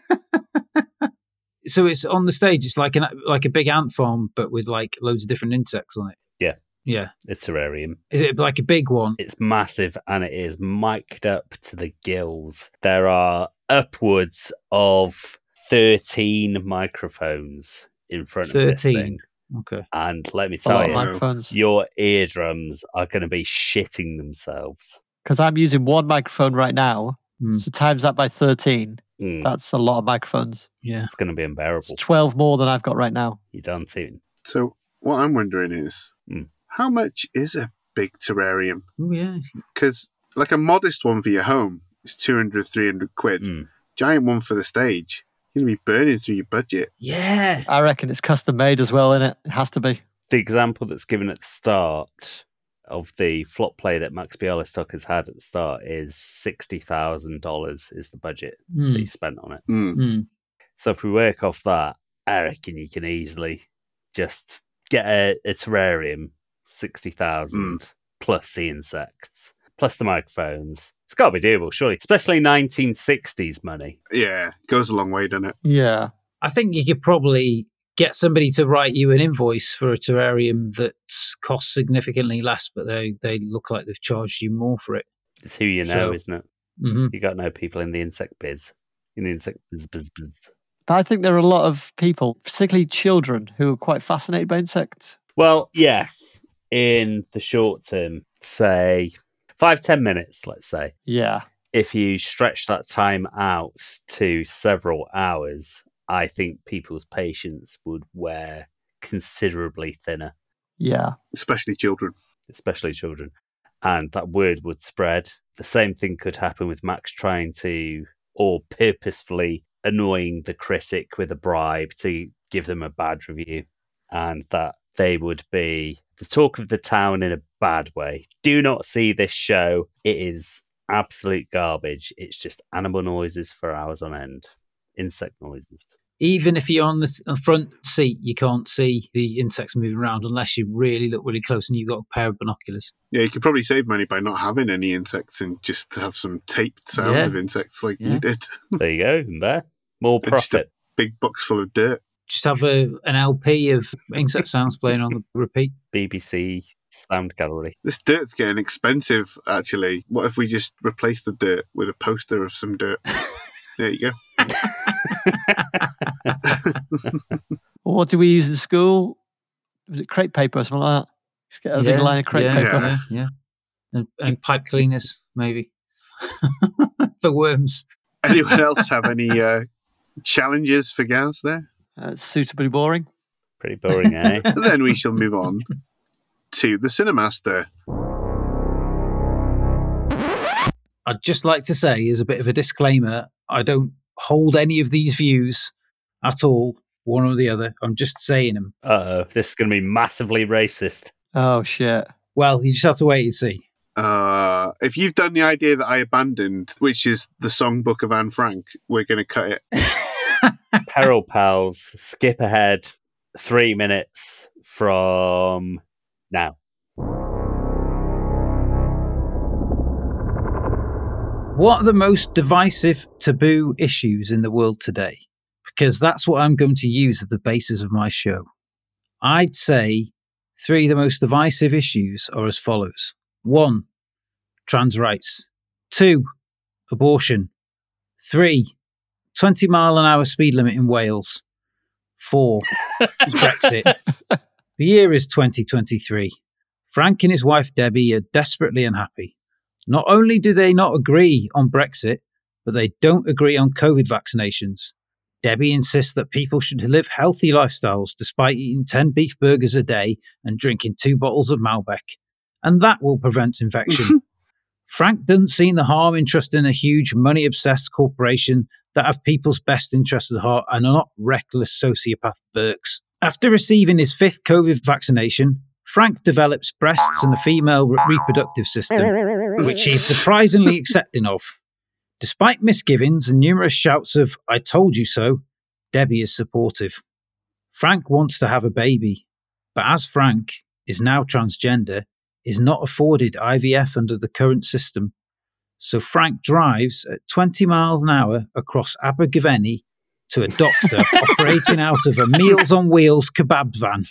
Done. So it's on the stage. It's like an like a big ant farm, but with like loads of different insects on it. Yeah. Yeah. It's terrarium. Is it like a big one? It's massive and it is mic'd up to the gills. There are upwards of 13 microphones in front of this 13. thing. Okay. And let me tell you, microphones. your eardrums are going to be shitting themselves. Because I'm using one microphone right now. Hmm. So times that by 13. Mm, That's a lot of microphones. Yeah. it's going to be It's unbearable. 12 more than I've got right now. You're done too. So what I'm wondering is, Hmm. how much is a big terrarium? Oh yeah. Because like a modest one for your home is 200, 300 quid. Mm. Giant one for the stage, you're going to be burning through your budget. Yeah. I reckon it's custom made as well, In it, It has to be. The example that's given at the start of the flop play that Max Bialystock has had at the start is $60,000 is the budget that Mm. he spent on it. Mm. Mm. So if we work off that, I reckon you can easily just get a, a terrarium, sixty thousand plus the insects, plus the microphones. It's got to be doable, surely, especially nineteen sixties money. Yeah, goes a long way, doesn't it? Yeah. I think you could probably get somebody to write you an invoice for a terrarium that costs significantly less, but they they look like they've charged you more for it. It's who you know, So- isn't it? hmm You got to know people in the insect biz, in the insect biz, biz, biz. But I think there are a lot of people, particularly children, who are quite fascinated by insects. Well, yes, in the short term, say five ten minutes, let's say. Yeah. if you stretch that time out to several hours, I think people's patience would wear considerably thinner, Yeah. Especially children. especially children. And that word would spread. The same thing could happen with Max trying to, or purposefully annoying the critic with a bribe to give them a bad review. And that they would be the talk of the town in a bad way. Do not see this show. It is absolute garbage. It's just animal noises for hours on end, insect noises. Even if you're on the s- on the front seat, you can't see the insects moving around unless you really look really close and you've got a pair of binoculars. Yeah, you could probably save money by not having any insects and just have some taped sounds Yeah. of insects like Yeah. you did. There you go. And there, more It's just a- profit. Big box full of dirt. Just have a an LP of insect sounds playing on the repeat. BBC Sound Gallery. This dirt's getting expensive, actually. What if we just replace the dirt with a poster of some dirt? there you go. Well, what do we use in school? Was it crepe paper or something like that? Just get a big Yeah, line of crepe yeah, paper. Yeah, yeah. And, and pipe cleaners, maybe. For worms. Anyone else have any uh, challenges for Gaz there? Uh, suitably boring. Pretty boring, eh? then we shall move on to the Cinemaster. I'd just like to say, as a bit of a disclaimer, I don't hold any of these views at all, one or the other. I'm just saying them. Uh oh, this is going to be massively racist. Oh, shit. Well, you just have to wait and see. Uh, if you've done the idea that I abandoned, which is the songbook of Anne Frank, we're going to cut it. Peril Pals, skip ahead three minutes from now. What are the most divisive taboo issues in the world today? Because that's what I'm going to use as the basis of my show. I'd say three of the most divisive issues are as follows one, trans rights, two, abortion, three, 20 mile an hour speed limit in Wales, four, Brexit. The year is 2023. Frank and his wife Debbie are desperately unhappy. Not only do they not agree on Brexit, but they don't agree on COVID vaccinations. Debbie insists that people should live healthy lifestyles despite eating 10 beef burgers a day and drinking two bottles of Malbec, and that will prevent infection. Frank doesn't see the harm in trusting a huge money obsessed corporation that have people's best interests at heart and are not reckless sociopath Burks. After receiving his fifth COVID vaccination, Frank develops breasts and a female re- reproductive system, which he is surprisingly accepting of. Despite misgivings and numerous shouts of, I told you so, Debbie is supportive. Frank wants to have a baby, but as Frank is now transgender, is not afforded IVF under the current system. So Frank drives at 20 miles an hour across Abergavenny to a doctor operating out of a Meals on Wheels kebab van.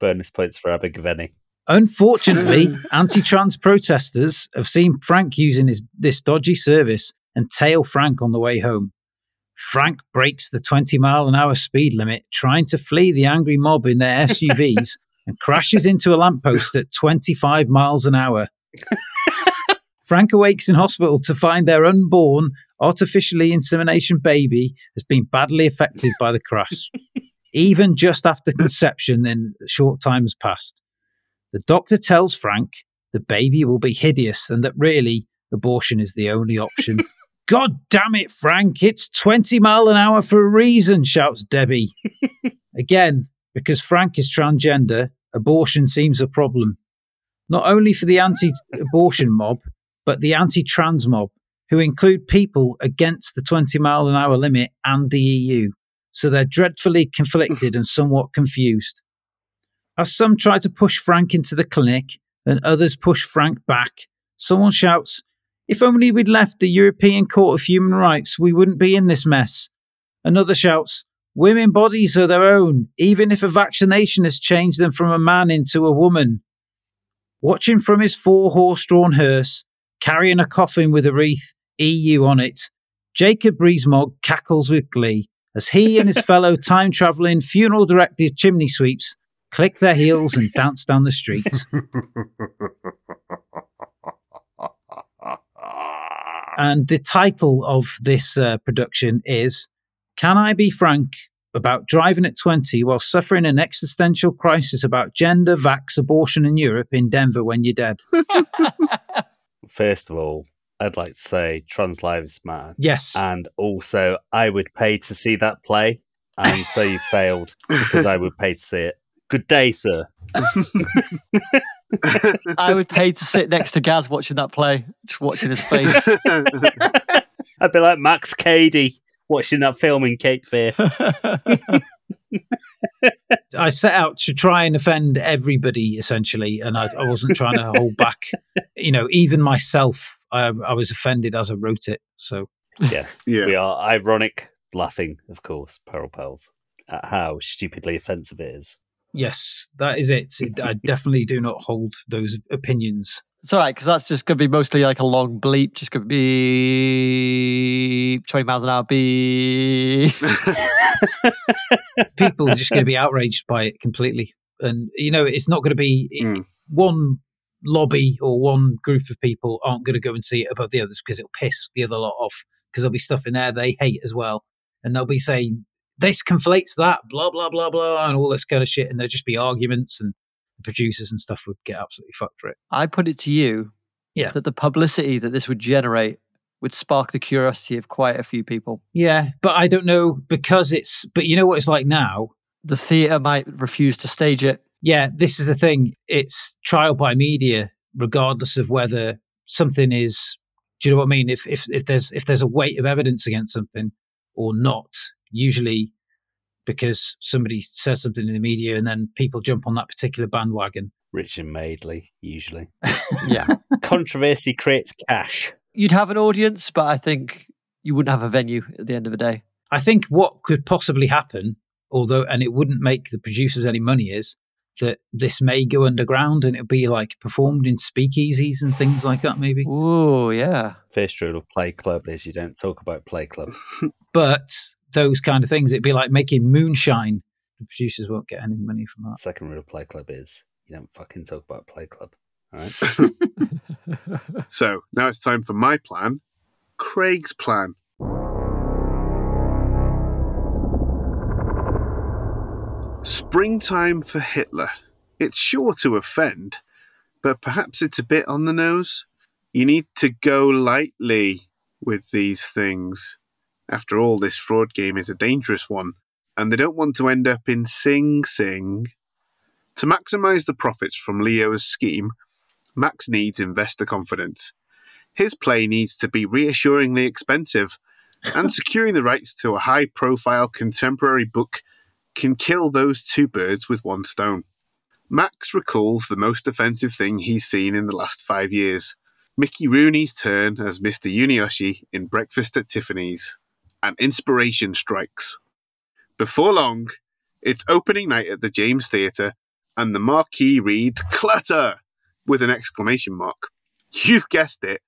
Bonus points for Abergavenny. Unfortunately, anti trans protesters have seen Frank using his, this dodgy service and tail Frank on the way home. Frank breaks the 20 mile an hour speed limit, trying to flee the angry mob in their SUVs, and crashes into a lamppost at 25 miles an hour. Frank awakes in hospital to find their unborn, artificially insemination baby has been badly affected by the crash. Even just after conception, and short time has passed. The doctor tells Frank the baby will be hideous and that really abortion is the only option. God damn it, Frank, it's 20 mile an hour for a reason, shouts Debbie. Again, because Frank is transgender, abortion seems a problem. Not only for the anti abortion mob, but the anti trans mob, who include people against the 20 mile an hour limit and the EU. So they're dreadfully conflicted and somewhat confused. As some try to push Frank into the clinic and others push Frank back, someone shouts, If only we'd left the European Court of Human Rights, we wouldn't be in this mess. Another shouts, Women bodies are their own, even if a vaccination has changed them from a man into a woman. Watching from his four horse drawn hearse, carrying a coffin with a wreath EU on it, Jacob Rees-Mogg cackles with glee as he and his fellow time travelling funeral directed chimney sweeps click their heels and dance down the street. and the title of this uh, production is Can I Be Frank about driving at 20 while suffering an existential crisis about gender, vax, abortion in Europe in Denver when you're dead? First of all, I'd like to say trans lives matter. Yes. And also, I would pay to see that play. And so you failed because I would pay to see it. Good day, sir. I would pay to sit next to Gaz watching that play, just watching his face. I'd be like Max Cady watching that film in Cape Fear. I set out to try and offend everybody essentially, and I, I wasn't trying to hold back. You know, even myself, I, I was offended as I wrote it. So yes, Yeah. we are ironic laughing, of course, Peril Pals, at how stupidly offensive it is. yes, that is it. It- I definitely do not hold those opinions. It's all right because that's just going to be mostly like a long bleep. Just going to be 20 miles an hour. Beep. People are just going to be outraged by it completely, and you know, it's not going to be Mm. one lobby or one group of people aren't going to go and see it above the others because it'll piss the other lot off because there'll be stuff in there they hate as well, and they'll be saying this conflates that, blah blah blah blah, and all this kind of shit, and there'll just be arguments, and the producers and stuff would get absolutely fucked for it. I put it to you Yeah. that the publicity that this would generate would spark the curiosity of quite a few people. Yeah, but I don't know because it's. But you know what it's like now. The theatre might refuse to stage it. Yeah, this is the thing. It's trial by media, regardless of whether something is, do you know what I mean? If if if there's if there's a weight of evidence against something or not, usually because somebody says something in the media and then people jump on that particular bandwagon. Richard Madeley, usually. Yeah. Controversy creates cash. You'd have an audience, but I think you wouldn't have a venue at the end of the day. I think what could possibly happen, although, and it wouldn't make the producers any money, is that this may go underground and it'll be like performed in speakeasies and things like that, maybe. Oh, yeah. First rule of Play Club is you don't talk about Play Club. But those kind of things, it'd be like making moonshine. The producers won't get any money from that. Second rule of Play Club is you don't fucking talk about Play Club. All right. So now it's time for my plan Craig's plan. Springtime for Hitler. It's sure to offend, but perhaps it's a bit on the nose. You need to go lightly with these things. After all, this fraud game is a dangerous one, and they don't want to end up in Sing Sing. To maximize the profits from Leo's scheme, Max needs investor confidence. His play needs to be reassuringly expensive, and securing the rights to a high profile contemporary book can kill those two birds with one stone. Max recalls the most offensive thing he's seen in the last five years Mickey Rooney's turn as Mr. Yunioshi in Breakfast at Tiffany's. And inspiration strikes. Before long, it's opening night at the James Theatre, and the marquee reads Clutter! with an exclamation mark. You've guessed it.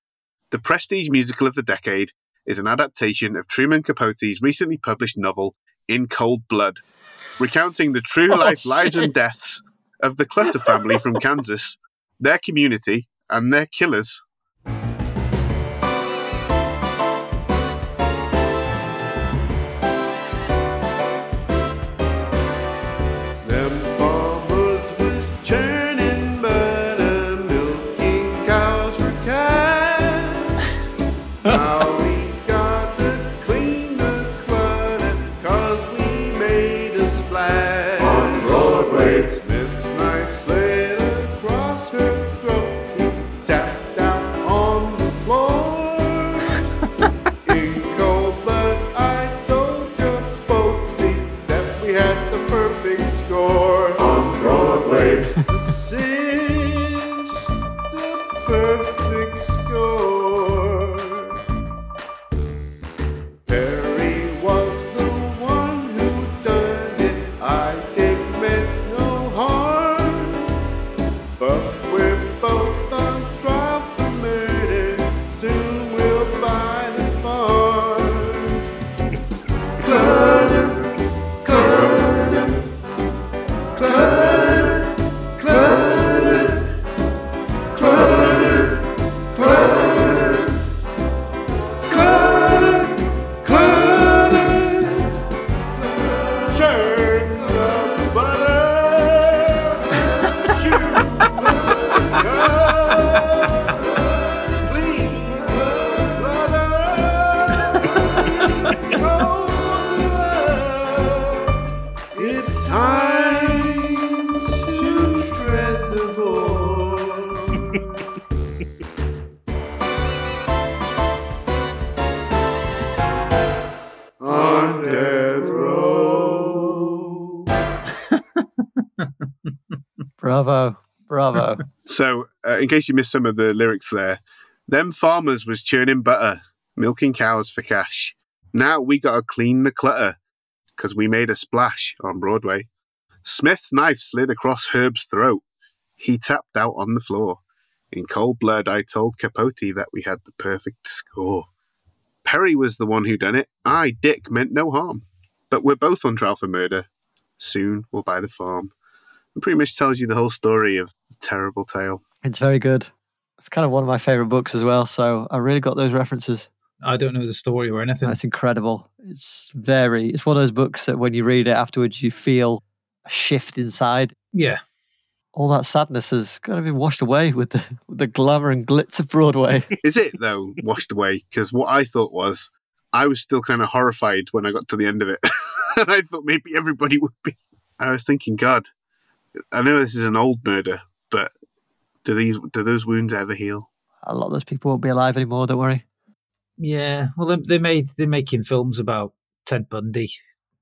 The prestige musical of the decade is an adaptation of Truman Capote's recently published novel, In Cold Blood, recounting the true Oh, life lives and deaths of the Clutter family from Kansas, their community, and their killers. In case you missed some of the lyrics there, them farmers was churning butter, milking cows for cash. Now we gotta clean the clutter, 'cause we made a splash on Broadway. Smith's knife slid across Herb's throat. He tapped out on the floor. In cold blood, I told Capote that we had the perfect score. Perry was the one who done it. I, Dick, meant no harm. But we're both on trial for murder. Soon we'll buy the farm. It pretty much tells you the whole story of the terrible tale. It's very good. It's kind of one of my favorite books as well. So I really got those references. I don't know the story or anything. That's incredible. It's very, it's one of those books that when you read it afterwards, you feel a shift inside. Yeah. All that sadness has kind of been washed away with the, with the glamour and glitz of Broadway. Is it though washed away? Because what I thought was, I was still kind of horrified when I got to the end of it, and I thought maybe everybody would be. I was thinking, God, I know this is an old murder, but do these do those wounds ever heal? a lot of those people won't be alive anymore. Don't worry. Yeah, well, they, they made they're making films about Ted Bundy,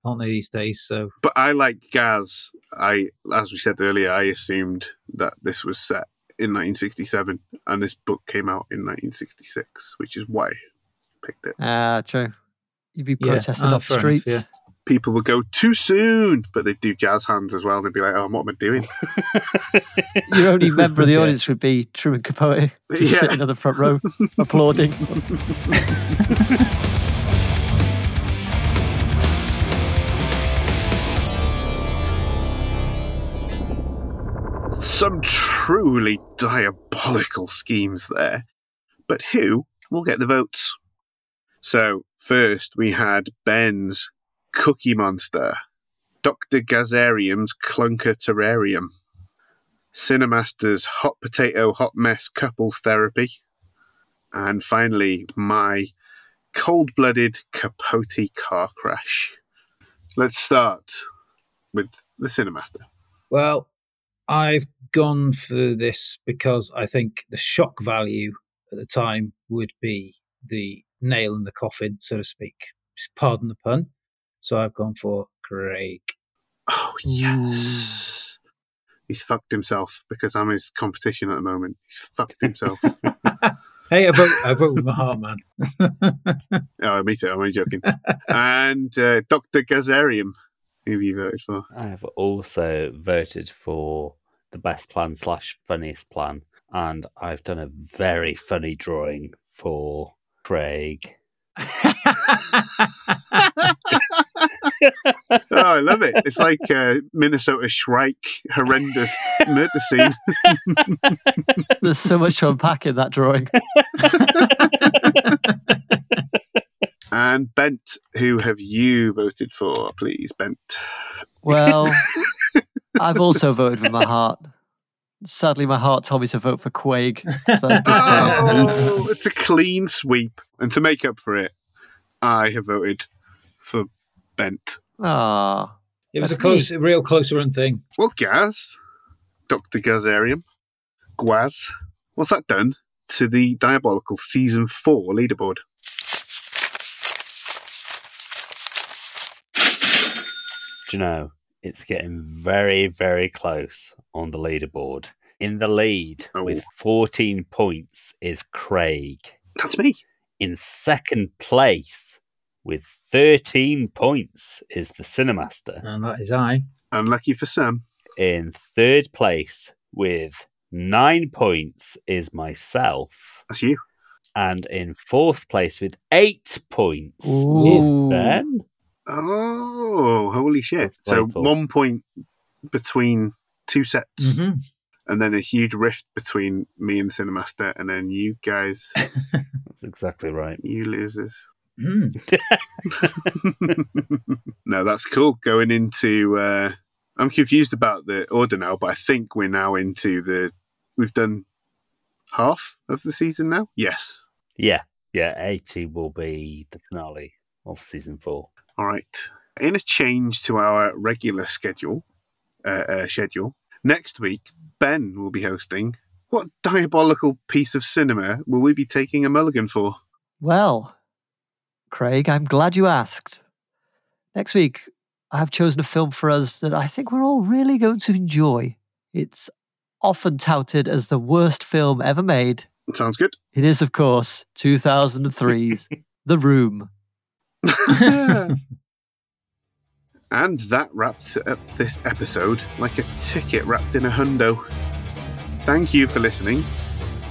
aren't they these days? So But I like Gaz. I, as we said earlier, I assumed that this was set in 1967, and this book came out in 1966, which is why I picked it. Ah, true. You'd be Yeah, protesting ah, off the fair enough, streets. yeah. People would go too soon, but they'd do jazz hands as well. And they'd be like, "Oh, what am I doing?" Your only member of the audience would be Truman Capote, just Yeah. sitting in the front row, applauding. Some truly diabolical schemes there. But who will get the votes? So, first we had Ben's Cookie Monster, Dr. Gazarium's Clunker Terrarium, Cinemaster's Hot Potato Hot Mess Couples Therapy, and finally my cold blooded Capote car crash. Let's start with the Cinemaster. Well, I've gone for this because I think the shock value at the time would be the nail in the coffin, so to speak. Just Pardon the pun. So I've gone for Craig. Oh yes. He's fucked himself because I'm his competition at the moment. He's fucked himself. Hey, I vote, I vote with my heart, man. oh, me too. I'm only joking. and uh, Dr. Gazarium, who have you voted for? I have also voted for the best plan slash funniest plan, and I've done a very funny drawing for Craig. Oh, I love it. It's like uh, Minnesota Shrike horrendous murder scene. There's so much to unpack in that drawing. And Bent, who have you voted for, please, Bent? Well, I've also voted with my heart. Sadly, my heart told me to vote for Quaig. So that's disappointing. Oh, it's a clean sweep. And to make up for it, I have voted for Bent. Ah, It was a close, a real close run thing. Well, Gaz, Dr. Gazarium, Guaz, what's that done to the Diabolical Season 4 leaderboard? Do you know, it's getting very, very close on the leaderboard. In the lead Oh. with 14 points is Craig. That's me. In second place with 13 points is the Cinemaster. And that is I. Unlucky for Sam. In third place with nine points is myself. That's you. And in fourth place with eight points is Ben. Oh, holy shit. So one point between two sets, hmm and then a huge rift between me and the Cinemaster, and then you guys, That's exactly right. you losers. Mm. no, that's cool. Going into, uh, I'm confused about the order now, but I think we're now into the. We've done half of the season now. Yes. Yeah, yeah, 80 will be the finale of season four. All right. In a change to our regular schedule, uh, uh, schedule next week, Ben will be hosting. What diabolical piece of cinema will we be taking a mulligan for? well, Craig, I'm glad you asked. Next week, I have chosen a film for us that I think we're all really going to enjoy. It's often touted as the worst film ever made. Sounds good. It is, of course, 2003's The Room. And that wraps up this episode like a ticket wrapped in a hundo. Thank you for listening.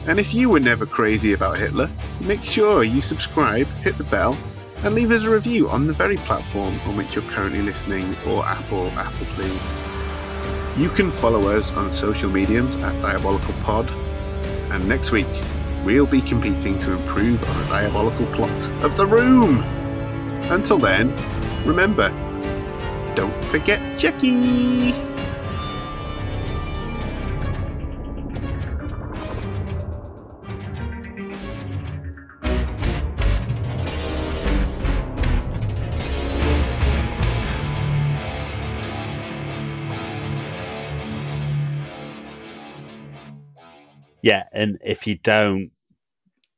And if you were never crazy about Hitler, make sure you subscribe, hit the bell, and leave us a review on the very platform on which you're currently listening or Apple, Apple please. You can follow us on social mediums at Diabolical Pod. And next week, we'll be competing to improve on the diabolical plot of The Room. Until then, remember, don't forget Jackie! Yeah, and if you don't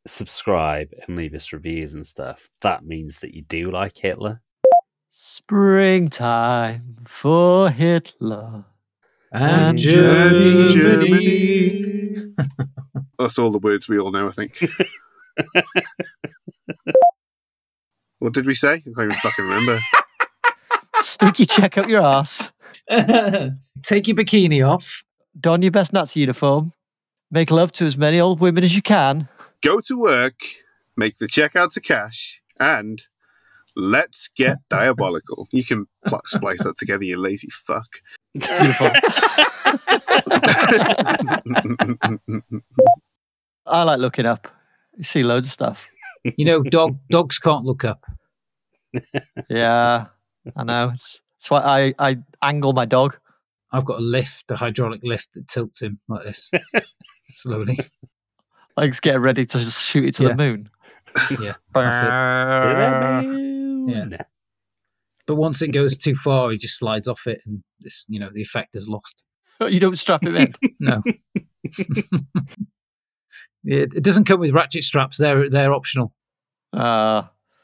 subscribe and leave us reviews and stuff, that means that you do like Hitler. Springtime for Hitler. And Germany. Germany. That's all the words we all know, I think. what did we say? I can't even fucking remember. Stick your check up your ass. Take your bikini off. Don your best Nazi uniform. Make love to as many old women as you can. Go to work, make the check out to cash, and let's get diabolical. You can pl- splice that together, you lazy fuck. Beautiful. I like looking up. You see loads of stuff. You know, dog dogs can't look up. Yeah, I know. It's, it's why I, I angle my dog. I've got a lift, a hydraulic lift that tilts him like this slowly. Like, get ready to just shoot it to Yeah. the moon. Yeah, that's it. Yeah. Yeah. But once it goes too far, he just slides off it, and this, you know, the effect is lost. You don't strap him in. No. it, it doesn't come with ratchet straps. They're they're optional. Uh,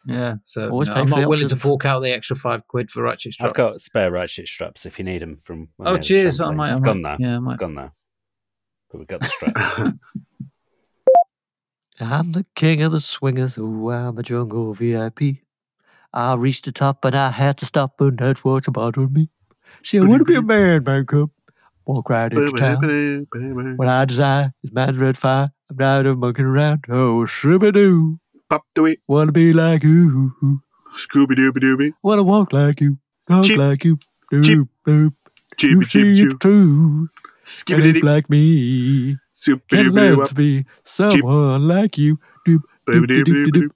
Yeah, so no, I'm not the willing to fork out the extra five quid for ratchet straps. I've got spare ratchet straps if you need them from. Oh, we had cheers, I trampoline. might- I It's might- gone now. yeah, I It's might. gone now. But we've got the straps. I'm the king of the swingers. Oh, I'm a jungle VIP. I reached the top and I had to stop, and that's what's bothering me. See, I want to be a man, man cub. Walk right into town. When I desire is man's red fire. I'm tired of monkeying around. Oh, shooby doo. Pop do it, Wanna be like you. Scooby Dooby Dooby, Wanna walk like you. Talk Cheep. like you. Cheep. Doop, doop. You Cheepy see Cheep Cheep, true. Skibbity Ain't Dip, like me. Super Can Dooby love to be someone like you. Doop, doop, doop, doop, doop,